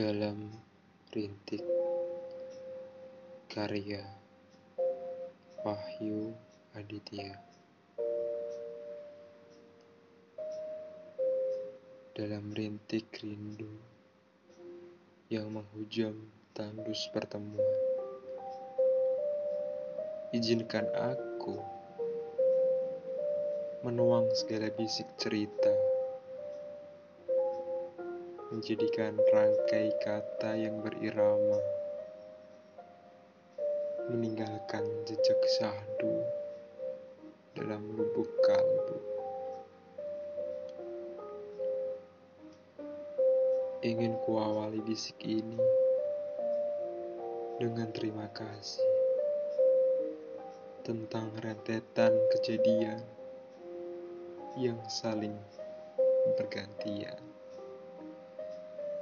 dalam rintik karya Wahyu Aditya. Dalam rintik rindu yang menghujam tandus pertemuan. Izinkan aku menuang segala bisik cerita menjadikan rangkai kata yang berirama, meninggalkan jejak syahdu dalam lubuk kalbu. Ingin kuawali bisik ini dengan terima kasih tentang rentetan kejadian yang saling bergantian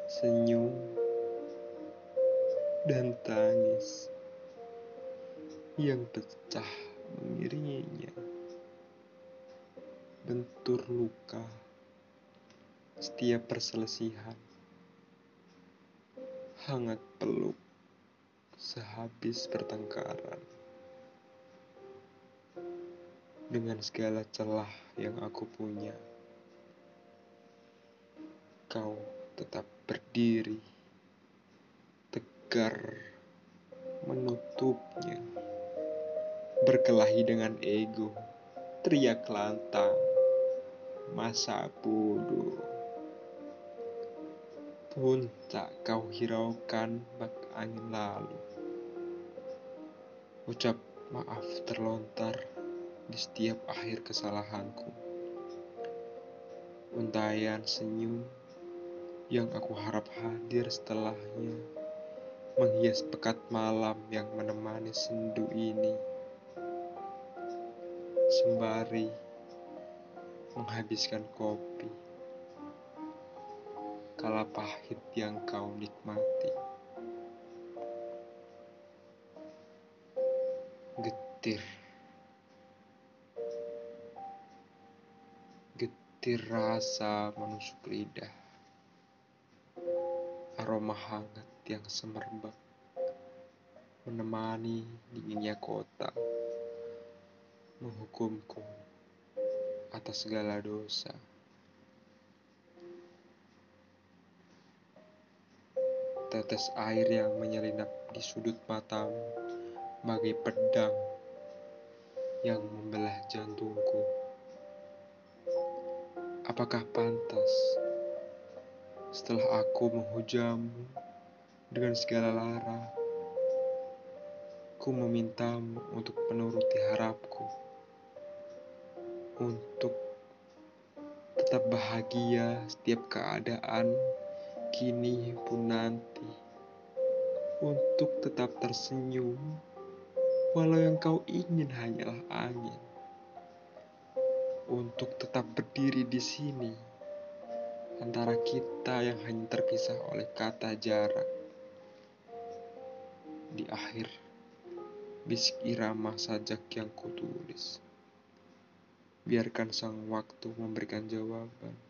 senyum, dan tangis yang pecah mengiringinya. Bentur luka setiap perselisihan, hangat peluk sehabis pertengkaran. Dengan segala celah yang aku punya, kau tetap berdiri, tegar, menutupnya, berkelahi dengan ego, teriak lantang, masa bodoh. Pun tak kau hiraukan bak angin lalu. Ucap maaf terlontar di setiap akhir kesalahanku. Untayan senyum yang aku harap hadir setelahnya. Menghias pekat malam yang menemani sendu ini. Sembari menghabiskan kopi. Kala pahit yang kau nikmati. Getir. Getir rasa menusuk lidah aroma hangat yang semerbak menemani dinginnya kota menghukumku atas segala dosa. Tetes air yang menyelinap di sudut matamu bagai pedang yang membelah jantungku. Apakah pantas setelah aku menghujammu dengan segala lara. Ku memintamu untuk menuruti harapku, untuk tetap bahagia setiap keadaan, kini pun nanti, untuk tetap tersenyum, walau yang kau ingin hanyalah angin, untuk tetap berdiri di sini antara kita yang hanya terpisah oleh kata jarak. Di akhir, bisik irama sajak yang kutulis. Biarkan sang waktu memberikan jawaban.